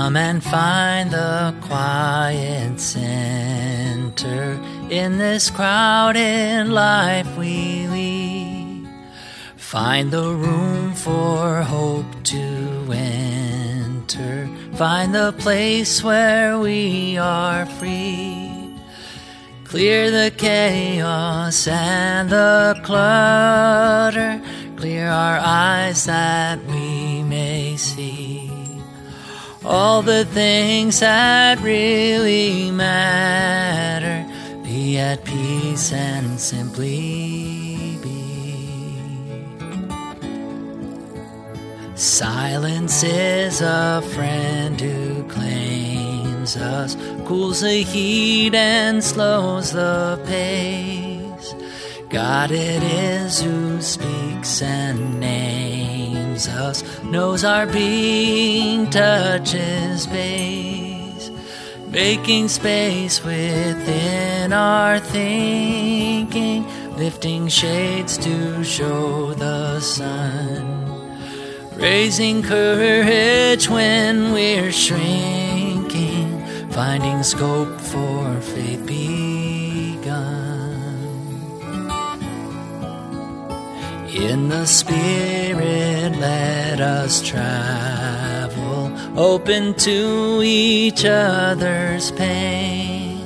Come and find the quiet center in this crowded life we lead. Find the room for hope to enter. Find the place where we are free. Clear the chaos and the clutter. Clear our eyes that we may see all the things that really matter. Be at peace and simply be. Silence is a friend who claims us, cools the heat and slows the pace. God it is who speaks and names us, knows our being, touches base, making space within our thinking, lifting shades to show the sun, raising courage when we're shrinking, finding scope for faith In the Spirit, let us travel, open to each other's pain.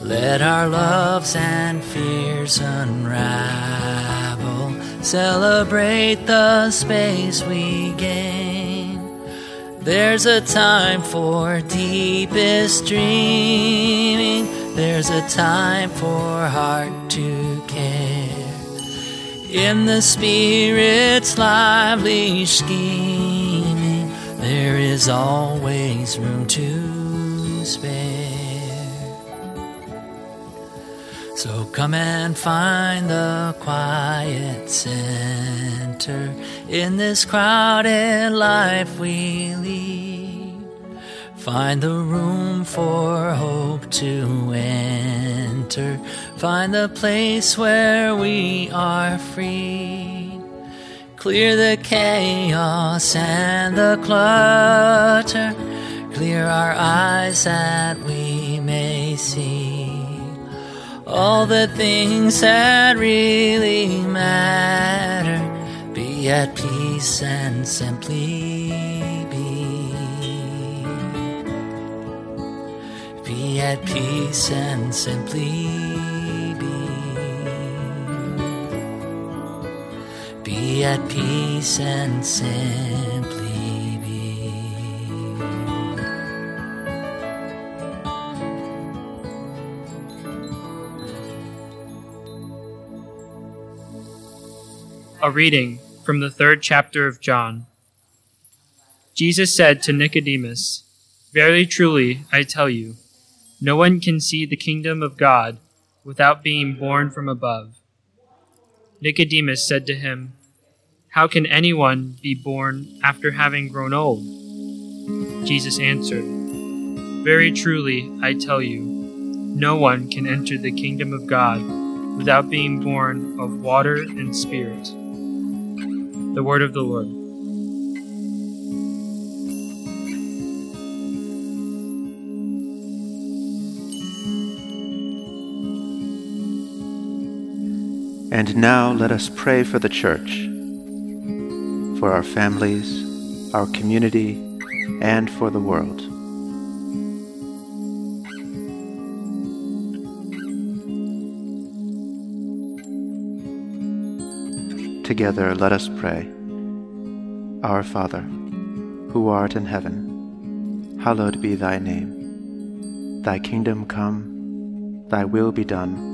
Let our loves and fears unravel, celebrate the space we gain. There's a time for deepest dreaming, there's a time for heart to care in the Spirit's lively scheming, there is always room to spare. So come and find the quiet center in this crowded life we lead. Find the room for hope to enter. Find the place where we are free. Clear the chaos and the clutter. Clear our eyes that we may see all the things that really matter. Be at peace and simply at peace and simply be. Be at peace and simply be. A reading from the third chapter of John. Jesus said to Nicodemus, Very truly, I tell you, no one can see the kingdom of God without being born from above. Nicodemus said to him, How can anyone be born after having grown old? Jesus answered, Very truly, I tell you, no one can enter the kingdom of God without being born of water and spirit. The word of the Lord. And now let us pray for the church, for our families, our community, and for the world. Together let us pray. Our Father, who art in heaven, hallowed be thy name. Thy kingdom come, thy will be done